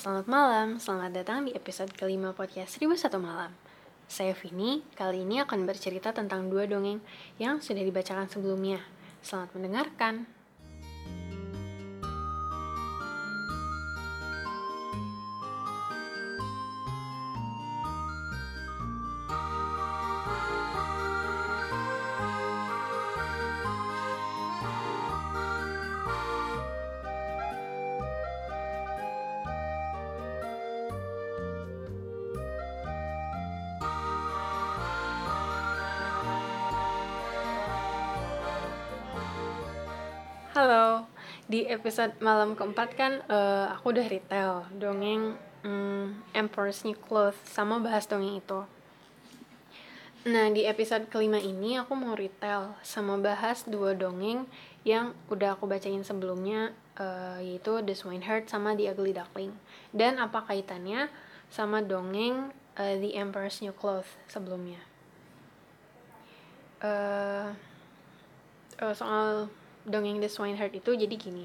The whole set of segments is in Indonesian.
Selamat malam, selamat datang di episode kelima podcast 1001 Malam. Saya Vini, kali ini akan bercerita tentang dua dongeng yang sudah dibacakan sebelumnya. Selamat mendengarkan. Di episode malam keempat kan eh, aku udah retail dongeng mm, Emperor's New Clothes sama bahas dongeng itu. Nah di episode kelima ini aku mau retail sama bahas dua dongeng yang udah aku bacain sebelumnya eh, yaitu The Swineherd sama The Ugly Duckling dan apa kaitannya sama dongeng eh, The Emperor's New Clothes sebelumnya. Eh, eh, soal dongeng The Swineherd itu jadi gini.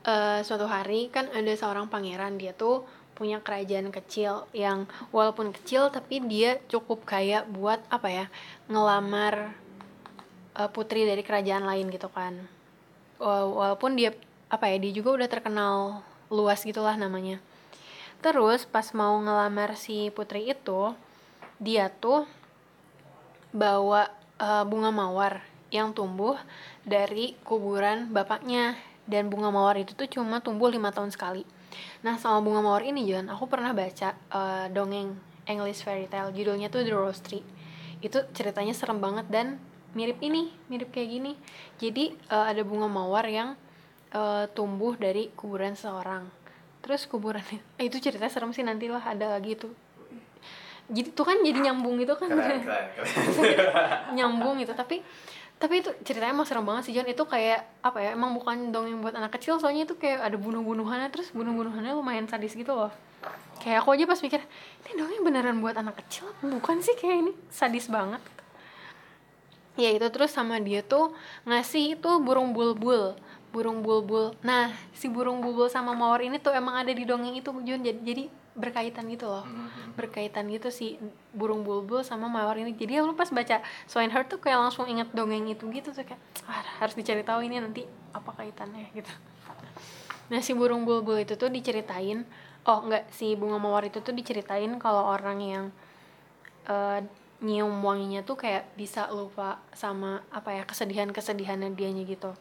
Eh, suatu hari kan ada seorang pangeran dia tuh punya kerajaan kecil yang walaupun kecil tapi dia cukup kaya buat apa ya ngelamar eh, putri dari kerajaan lain gitu kan. Wa- walaupun dia apa ya dia juga udah terkenal luas gitulah namanya. Terus pas mau ngelamar si putri itu dia tuh bawa eh, bunga mawar yang tumbuh dari kuburan bapaknya dan bunga mawar itu tuh cuma tumbuh lima tahun sekali. Nah sama bunga mawar ini John, aku pernah baca eh, dongeng English fairy tale judulnya tuh The Rose Tree. Itu ceritanya serem banget dan mirip ini, mirip kayak gini. Jadi eh, ada bunga mawar yang eh, tumbuh dari kuburan seorang. Terus kuburan itu cerita serem sih nantilah ada lagi itu. Jadi tuh kan jadi nyambung gitu kan. Keren keren keren. Nyambung gitu tapi tapi itu ceritanya emang serem banget sih John itu kayak apa ya emang bukan dongeng buat anak kecil soalnya itu kayak ada bunuh-bunuhannya terus bunuh-bunuhannya lumayan sadis gitu loh. Kayak aku aja pas mikir ini dongeng beneran buat anak kecil bukan sih? Kayak ini sadis banget. Ya itu terus sama dia tuh ngasih itu burung bulbul burung bulbul. Nah si burung bulbul sama mawar ini tuh emang ada di dongeng itu Jun. Jadi jadi berkaitan gitu loh. Berkaitan gitu si burung bulbul sama mawar ini. Jadi aku pas baca Swineherd tuh kayak langsung inget dongeng itu gitu tuh kayak "Ah, harus dicari tahu ini nanti apa kaitannya gitu. Nah si burung bulbul itu tuh diceritain oh enggak si bunga mawar itu tuh diceritain kalau orang yang eh, nyium wanginya tuh kayak bisa lupa sama apa ya kesedihan kesedihannya dianya gitu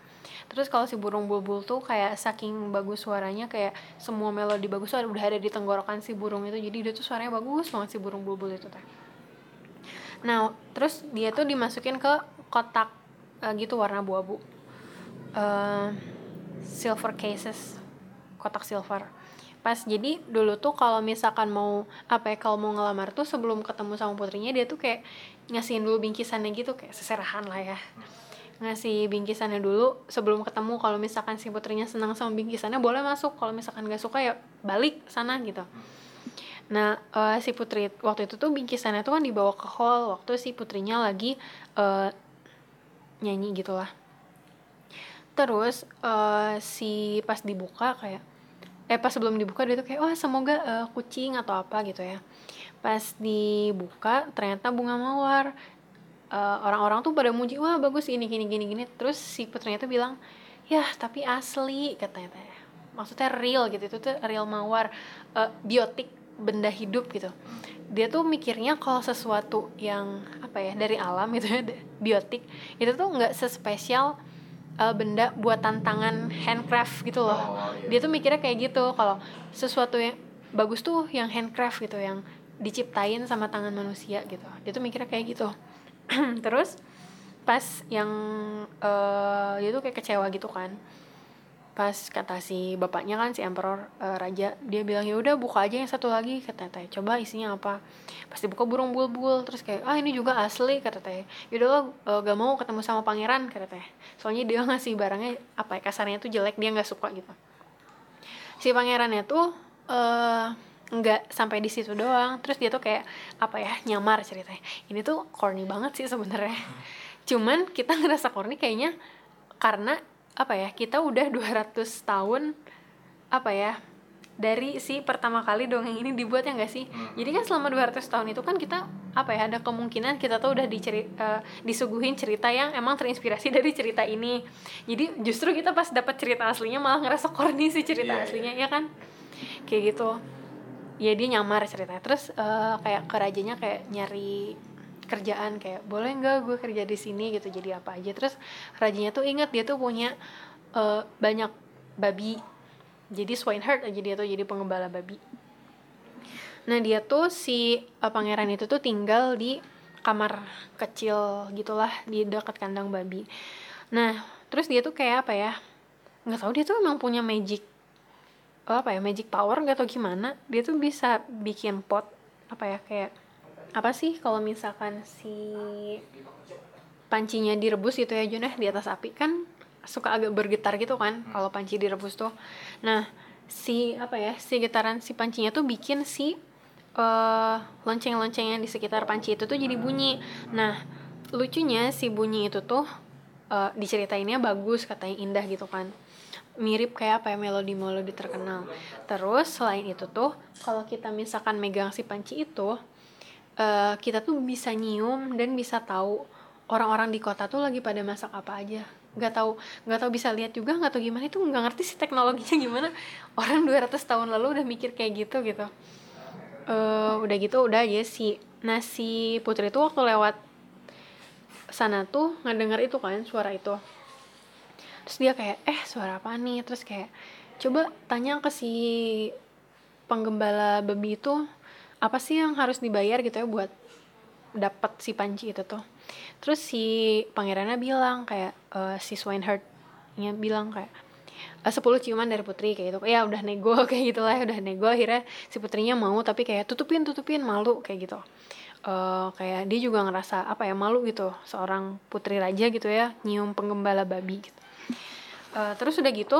terus kalau si burung bulbul tuh kayak saking bagus suaranya kayak semua melodi bagus tuh udah ada di tenggorokan si burung itu. Jadi dia tuh suaranya bagus banget si burung bulbul itu teh. Nah terus dia tuh dimasukin ke kotak eh, gitu warna abu-abu. Eh, silver cases kotak silver. Pas jadi dulu tuh kalau misalkan mau apa ya kalau mau ngelamar tuh sebelum ketemu sama putrinya dia tuh kayak ngasihin dulu bingkisannya gitu kayak seserahan lah ya ngasih bingkisannya dulu sebelum ketemu. Kalau misalkan si putrinya senang sama bingkisannya boleh masuk. Kalau misalkan gak suka ya balik sana gitu. Nah eh, si putri waktu itu tuh bingkisannya tuh kan dibawa ke hall. Waktu si putrinya lagi eh, nyanyi gitulah. Terus eh, si pas dibuka kayak eh pas sebelum dibuka dia tuh kayak wah semoga eh, kucing atau apa gitu ya. Pas dibuka ternyata bunga mawar Eh, orang-orang tuh pada muji wah bagus ini gini gini gini. Terus si putrinya tuh bilang ya tapi asli katanya teh. Maksudnya real gitu itu tuh real mawar eh, biotik benda hidup gitu. Dia tuh mikirnya kalau sesuatu yang apa ya dari alam gitu ya biotik itu tuh nggak sespesial eh, benda buatan tangan handcraft gitu loh. Oh, iya. dia tuh mikirnya kayak gitu kalau sesuatu yang bagus tuh yang handcraft gitu yang diciptain sama tangan manusia gitu. Dia tuh mikirnya kayak gitu terus pas yang eh dia tuh kayak kecewa gitu kan. Pas kata si bapaknya kan si emperor eh, raja dia bilang ya udah buka aja yang satu lagi kata teh. Coba isinya apa? Pas dibuka burung bulbul terus kayak ah ini juga asli kata teh. Yaudah lo eh, gak mau ketemu sama pangeran kata teh. Soalnya dia ngasih barangnya apa ya kasarnya tuh jelek dia nggak suka gitu. Si pangerannya tuh eh nggak sampai di situ doang. Terus dia tuh kayak apa ya nyamar ceritanya. Ini tuh corny banget sih sebenarnya. Cuman kita ngerasa corny kayaknya karena apa ya kita udah 200 tahun apa ya dari si pertama kali dongeng ini dibuat ya nggak sih? Hmm. jadi kan selama 200 tahun itu kan kita apa ya ada kemungkinan kita tuh udah diceri, eh, disuguhin cerita yang emang terinspirasi dari cerita ini. Jadi justru kita pas dapat cerita aslinya malah ngerasa corny sih cerita Iya, iya. aslinya ya kan? Kayak gitu ya dia nyamar ceritanya. Terus eh, kayak kerajanya kayak nyari kerjaan kayak boleh nggak gue kerja di sini? gitu jadi apa aja? Terus rajanya tuh ingat dia tuh punya eh, banyak babi. Jadi swineherd aja dia tuh jadi pengembala babi. Nah dia tuh si eh, pangeran itu tuh tinggal di kamar kecil gitulah di dekat kandang babi. Nah terus dia tuh kayak apa ya nggak tahu dia tuh emang punya magic apa ya magic power nggak tau gimana dia tuh bisa bikin pot apa ya kayak apa sih kalau misalkan si pancinya direbus gitu ya Jun ya di atas api kan suka agak bergetar gitu kan kalau panci direbus tuh. Nah si apa ya si getaran si pancinya tuh bikin si eh lonceng-lonceng yang di sekitar panci itu tuh jadi bunyi. Nah lucunya si bunyi itu tuh eh diceritainnya bagus katanya indah gitu kan mirip kayak apa ya melodi-melodi terkenal. Terus selain itu tuh kalau kita misalkan megang si panci itu eh, kita tuh bisa nyium dan bisa tahu orang-orang di kota tuh lagi pada masak apa aja. Nggak tahu nggak tahu bisa lihat juga nggak tahu gimana itu nggak ngerti sih teknologinya gimana. Orang 200 tahun lalu udah mikir kayak gitu gitu. Eh, udah gitu udah aja si nah si putri itu waktu lewat sana tuh ngedenger itu kan suara itu terus dia kayak eh suara apa nih? Terus kayak coba tanya ke si penggembala babi itu apa sih yang harus dibayar gitu ya buat dapat si panci itu tuh? Terus si pangerannya bilang kayak eh, si swineherd-nya bilang kayak eh, 10 ciuman dari putri kayak gitu. Ya udah nego kayak gitulah udah nego. Akhirnya si putrinya mau tapi kayak tutupin tutupin malu kayak gitu. Eh, kayak dia juga ngerasa apa ya malu gitu seorang putri raja gitu ya nyium penggembala babi gitu Eh, terus udah gitu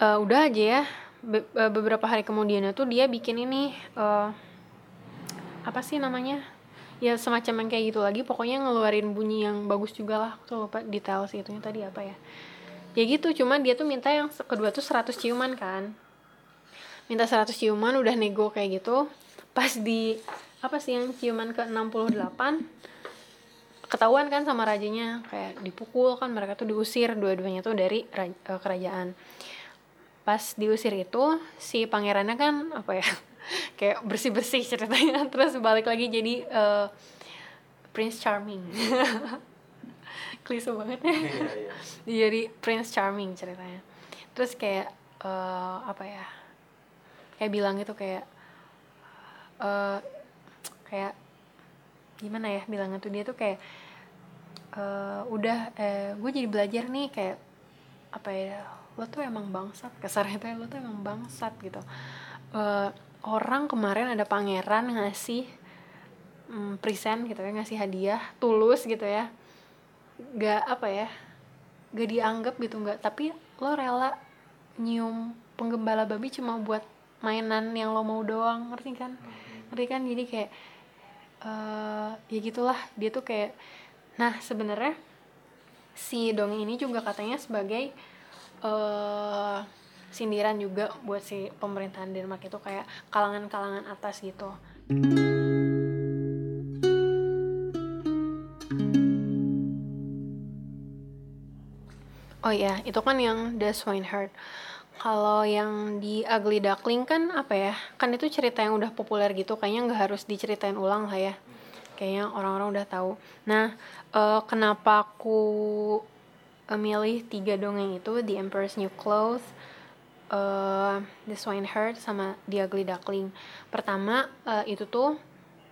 eh, udah aja ya. Be- eh, beberapa hari kemudian tuh dia bikin ini eh, apa sih namanya? Ya semacam yang kayak gitu lagi. Pokoknya ngeluarin bunyi yang bagus juga lah. Aku tuh lupa detail sih itunya tadi apa ya. Ya gitu cuman dia tuh minta yang kedua tuh 100 ciuman kan. Minta 100 ciuman udah nego kayak gitu. Pas di apa sih yang ciuman ke 68 ketahuan kan sama rajanya kayak dipukul kan mereka tuh diusir dua-duanya tuh dari eh, kerajaan. Pas diusir itu si pangerannya kan apa ya kayak bersih-bersih ceritanya terus balik lagi jadi eh, Prince Charming. Klise banget. Ya jadi Prince Charming ceritanya. Terus kayak eh, apa ya kayak bilang gitu kayak eh kayak gimana ya bilangnya tuh dia tuh kayak eh, udah eh, gue jadi belajar nih kayak apa ya lo tuh emang bangsat. Kasarnya tuh lo tuh emang bangsat gitu. Eh, orang kemarin ada pangeran ngasih mm, present gitu ya ngasih hadiah tulus gitu ya. Gak apa ya gak dianggap gitu nggak. Tapi lo rela nyium penggembala babi cuma buat mainan yang lo mau doang ngerti kan? Ngerti kan? Jadi kayak eh ya gitulah. Dia tuh kayak nah sebenarnya si dongeng ini juga katanya sebagai eh sindiran juga buat si pemerintahan Denmark itu kayak kalangan-kalangan atas gitu Oh iya, itu kan yang The Swineherd. Kalau yang di Ugly Duckling kan apa ya? Kan itu cerita yang udah populer gitu, kayaknya nggak harus diceritain ulang lah ya. Kayaknya orang-orang udah tahu. Nah, eh, kenapa aku eh, milih tiga dongeng itu, The Emperor's New Clothes, eh, The Swineherd, sama The Ugly Duckling. Pertama, eh, itu tuh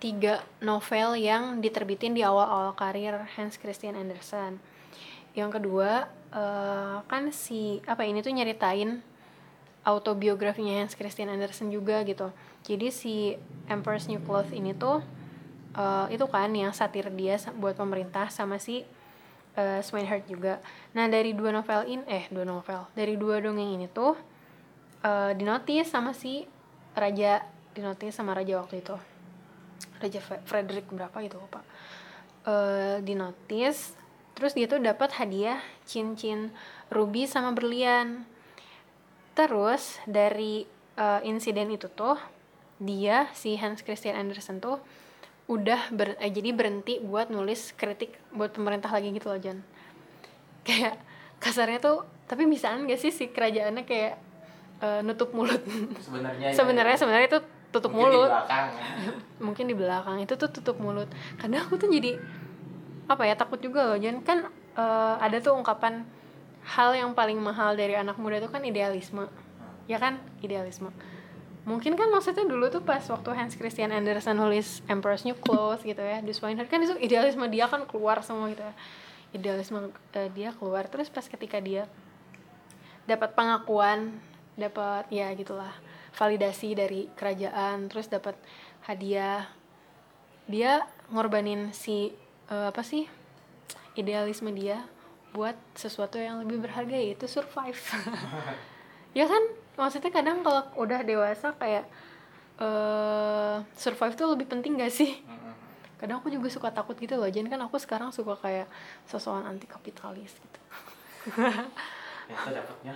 tiga novel yang diterbitin di awal-awal karir Hans Christian Andersen yang kedua eh, kan si apa ini tuh nyeritain autobiografinya Hans Christian Andersen juga gitu jadi si Emperor's New Clothes ini tuh eh, itu kan yang satir dia buat pemerintah sama si Swineherd juga. Nah dari dua novel ini eh dua novel dari dua dongeng ini tuh eh, dinotis sama si raja dinotis sama raja waktu itu. Raja Frederick berapa gitu lupa. Eh di notice terus dia tuh dapat hadiah cincin ruby sama berlian. Terus dari eh, insiden itu tuh dia si Hans Christian Andersen tuh udah ber, eh, jadi berhenti buat nulis kritik buat pemerintah lagi gitu loh John kayak kasarnya tuh tapi bisaan gak sih si kerajaannya kayak eh, nutup mulut? Sebenarnya ya. sebenarnya sebenarnya itu tutup Mungkin di mulut. belakang. mungkin di belakang itu tuh tutup mulut. Kadang aku tuh jadi apa ya takut juga loh Jan kan eh, ada tuh ungkapan hal yang paling mahal dari anak muda itu kan idealisme. Ya kan? Idealisme mungkin kan maksudnya dulu tuh pas waktu Hans Christian Andersen nulis Emperor's New Clothes gitu ya The Swineherd kan itu idealisme dia kan keluar semua gitu ya. Idealisme eh, dia keluar. Terus pas ketika dia dapat pengakuan dapat ya gitulah validasi dari kerajaan terus dapat hadiah dia ngorbanin si eh, apa sih idealisme dia buat sesuatu yang lebih berharga yaitu survive. Ya kan maksudnya kadang kalau udah dewasa kayak eh survive tuh lebih penting gak sih kadang aku juga suka takut gitu loh jadi kan aku sekarang suka kayak sosokan anti kapitalis gitu Ya, itu dapatnya.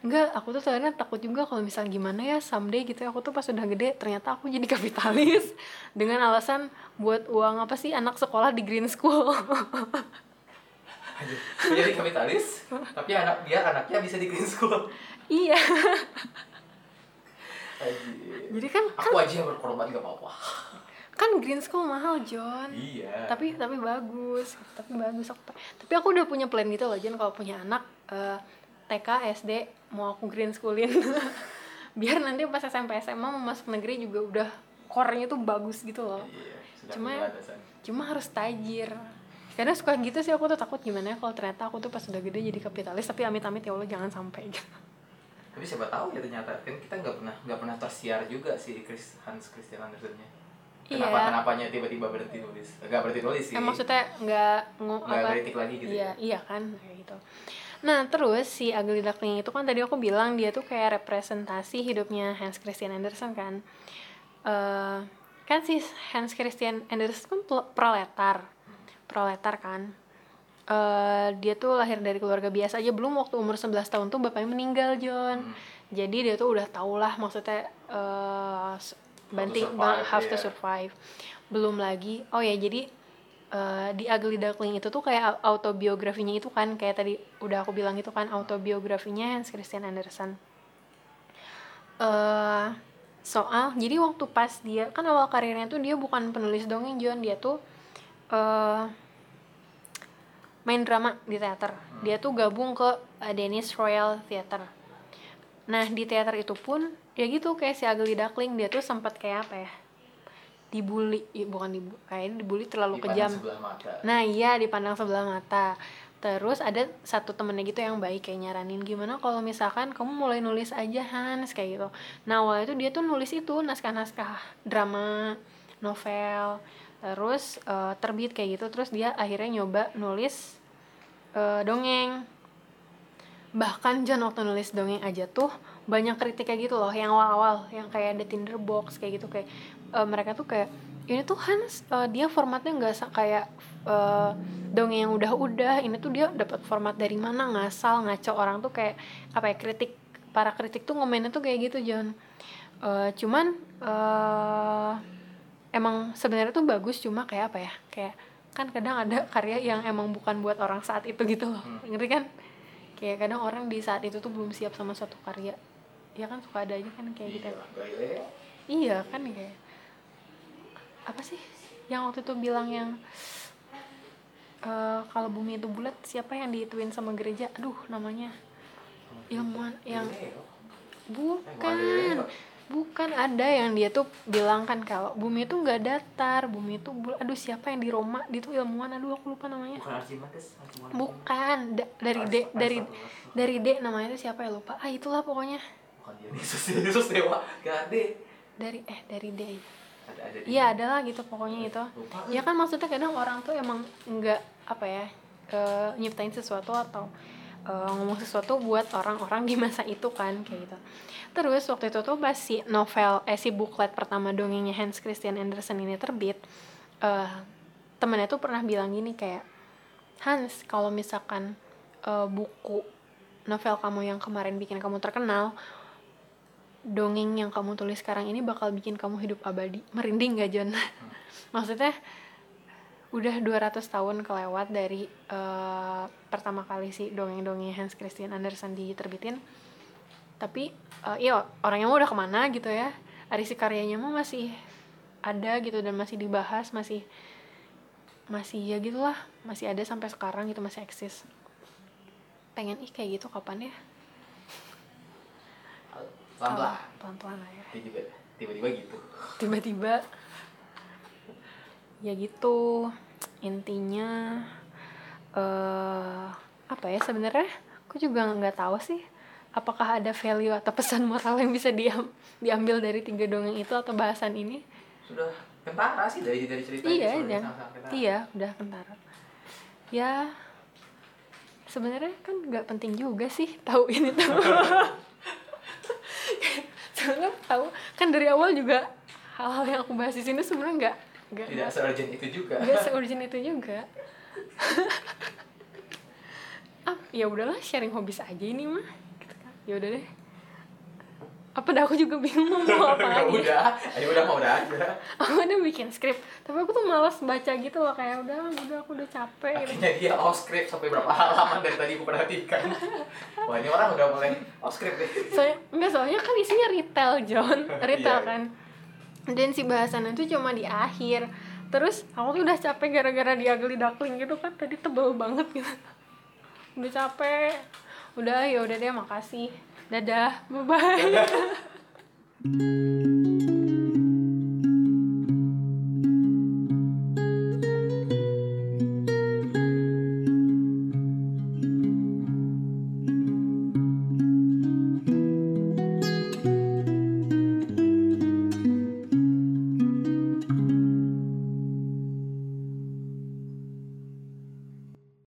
Enggak, aku tuh sebenarnya takut juga kalau misalnya gimana ya someday gitu ya aku tuh pas udah gede ternyata aku jadi kapitalis dengan alasan buat uang apa sih anak sekolah di green school. Jadi kapitalis, tapi anak biar anaknya bisa di green school. iya. Jadi kan Aku aja yang berkorban gak apa-apa. kan green school mahal, John. Iya. Tapi tapi bagus, tapi bagus aku. Tapi aku udah punya plan gitu loh, John kalau punya anak eh, TK, SD mau aku green schoolin. Biar nanti pas SMP SMA mau masuk negeri juga udah core-nya tuh bagus gitu loh. Iya, Cuma- cuma harus tajir karena suka gitu sih aku tuh takut gimana ya kalau ternyata aku tuh pas udah gede jadi kapitalis tapi amit-amit ya Allah jangan sampai gitu Tapi siapa tahu ya ternyata kan kita nggak pernah nggak pernah tersiar juga si Chris, Hans Christian Andersennya. Kenapa Iya. kenapanya tiba-tiba berhenti nulis? Gak berhenti nulis sih. eh maksudnya nggak nggak kritik lagi gitu. iya ya? iya kan kayak gitu nah terus si Ugly Duckling itu kan tadi aku bilang dia tuh kayak representasi hidupnya Hans Christian Andersen kan eh kan si Hans Christian Andersen kan proletar proletar kan eh dia tuh lahir dari keluarga biasa aja. Belum waktu umur 11 tahun tuh bapaknya meninggal John. Hmm. jadi dia tuh udah tau lah maksudnya eh s- banting survive, bang- how to iya. survive. Belum lagi oh ya jadi eh, di Ugly Duckling itu tuh kayak au- autobiografinya itu kan kayak tadi udah aku bilang itu kan autobiografinya Hans Christian Andersen. Eh soal jadi waktu pas dia kan awal karirnya tuh dia bukan penulis dongeng John. Dia tuh eh main drama di teater dia tuh gabung ke eh, Danish Royal Theatre nah di teater itu pun ya gitu kayak si Ugly Duckling dia tuh sempat kayak apa ya dibully ya, bukan dibully kayaknya dibully terlalu Dipandang kejam. Nah iya dipandang sebelah mata. Terus ada satu temennya gitu yang baik kayak nyaranin gimana kalau misalkan kamu mulai nulis aja Hans kayak gitu. Nah awalnya itu dia tuh nulis itu naskah-naskah drama, novel, terus eh, terbit kayak gitu. Terus dia akhirnya nyoba nulis eh, dongeng. Bahkan John waktu nulis dongeng aja tuh banyak kritik kayak gitu loh yang awal-awal yang kayak ada Tinderbox kayak gitu kayak eh, mereka tuh kayak ini tuh Hans eh, dia formatnya nggak kayak eh, dongeng yang udah-udah ini tuh dia dapat format dari mana ngasal ngaco orang tuh kayak apa ya kritik para kritik tuh ngomennya tuh kayak gitu John Eh, cuman eh emang sebenarnya tuh bagus cuma kayak apa ya kayak kan kadang ada karya yang emang bukan buat orang saat itu gitu loh. Hmm. ngerti kan? Kayak kadang orang di saat itu tuh belum siap sama suatu karya. Ya kan suka ada aja kan kayak gitu. Iya, Galileo. iya kan kayak apa sih yang waktu itu bilang yang eh, kalau bumi itu bulat siapa yang diituin sama gereja? Aduh namanya. Ilmuwan yang Galileo. bukan. Galileo. Bukan ada yang dia tuh bilang kan kalau bumi itu nggak datar bumi itu bulat aduh siapa yang di Roma dia tuh ilmuwan aduh aku lupa namanya Bukan Archimedes, bukan Da- dari D Ars- dari Aristoteles. dari D namanya itu siapa ya lupa ah itulah pokoknya Bukan Dionysus, Dionysus dewa. Gak ada. dari eh dari D Ada ada. iya adalah gitu pokoknya itu Lupa. ya kan maksudnya kadang orang tuh emang nggak apa ya eh, nyiptain sesuatu atau eh, ngomong sesuatu buat orang-orang di masa itu kan kayak gitu. Terus waktu itu tuh pas si novel eh si booklet pertama dongengnya Hans Christian Andersen ini terbit eh temennya tuh pernah bilang gini kayak Hans kalau misalkan eh, buku novel kamu yang kemarin bikin kamu terkenal dongeng yang kamu tulis sekarang ini bakal bikin kamu hidup abadi. Merinding gak John? Maksudnya udah 200 tahun kelewat dari eh, pertama kali sih dongeng-dongeng Hans Christian Andersen diterbitin. Tapi eh, iya orangnya mah udah ke mana gitu ya. Arisi karyanya mah masih ada gitu dan masih dibahas masih masih ya gitulah masih ada sampai sekarang gitu masih eksis. Pengen ih kayak gitu kapan ya? Pelan pelan pelan pelan lah ya. Tiba tiba gitu. Tiba-tiba ya gitu. Intinya eh apa ya sebenarnya? Aku juga nggak tahu sih apakah ada value atau pesan moral yang bisa diam diambil dari tiga dongeng itu atau bahasan ini? Sudah kentara sih. Dari dari cerita iya sama-sama kentara. iya udah kentara. Ya sebenarnya kan nggak penting juga sih tahu ini tahu soalnya tahu kan dari awal juga hal-hal yang aku bahas di sini sebenarnya nggak nggak. Tidak seurgent itu juga. Nggak seurgent itu juga. Ah ya udahlah sharing hobi aja ini mah. Gitu kan. ya udah deh. Apa dah aku juga bingung mau apa lagi. udah. Ayo udah mau udah aja. Aku udah bikin skrip tapi aku tuh malas baca gitu loh kayak udah udah aku udah capek gitu. Akhirnya dia off script sampai berapa halaman dari tadi aku perhatikan. Wah ini orang udah mulai off script deh. Soalnya enggak soalnya kan isinya retail John. Retail Iya. kan dan si bahasannya tuh cuma di akhir. Terus aku tuh udah capek gara-gara dia geli duckling gitu kan. Tadi tebel banget gitu. Udah capek. Udah ya udah deh makasih. Dadah. Bye bye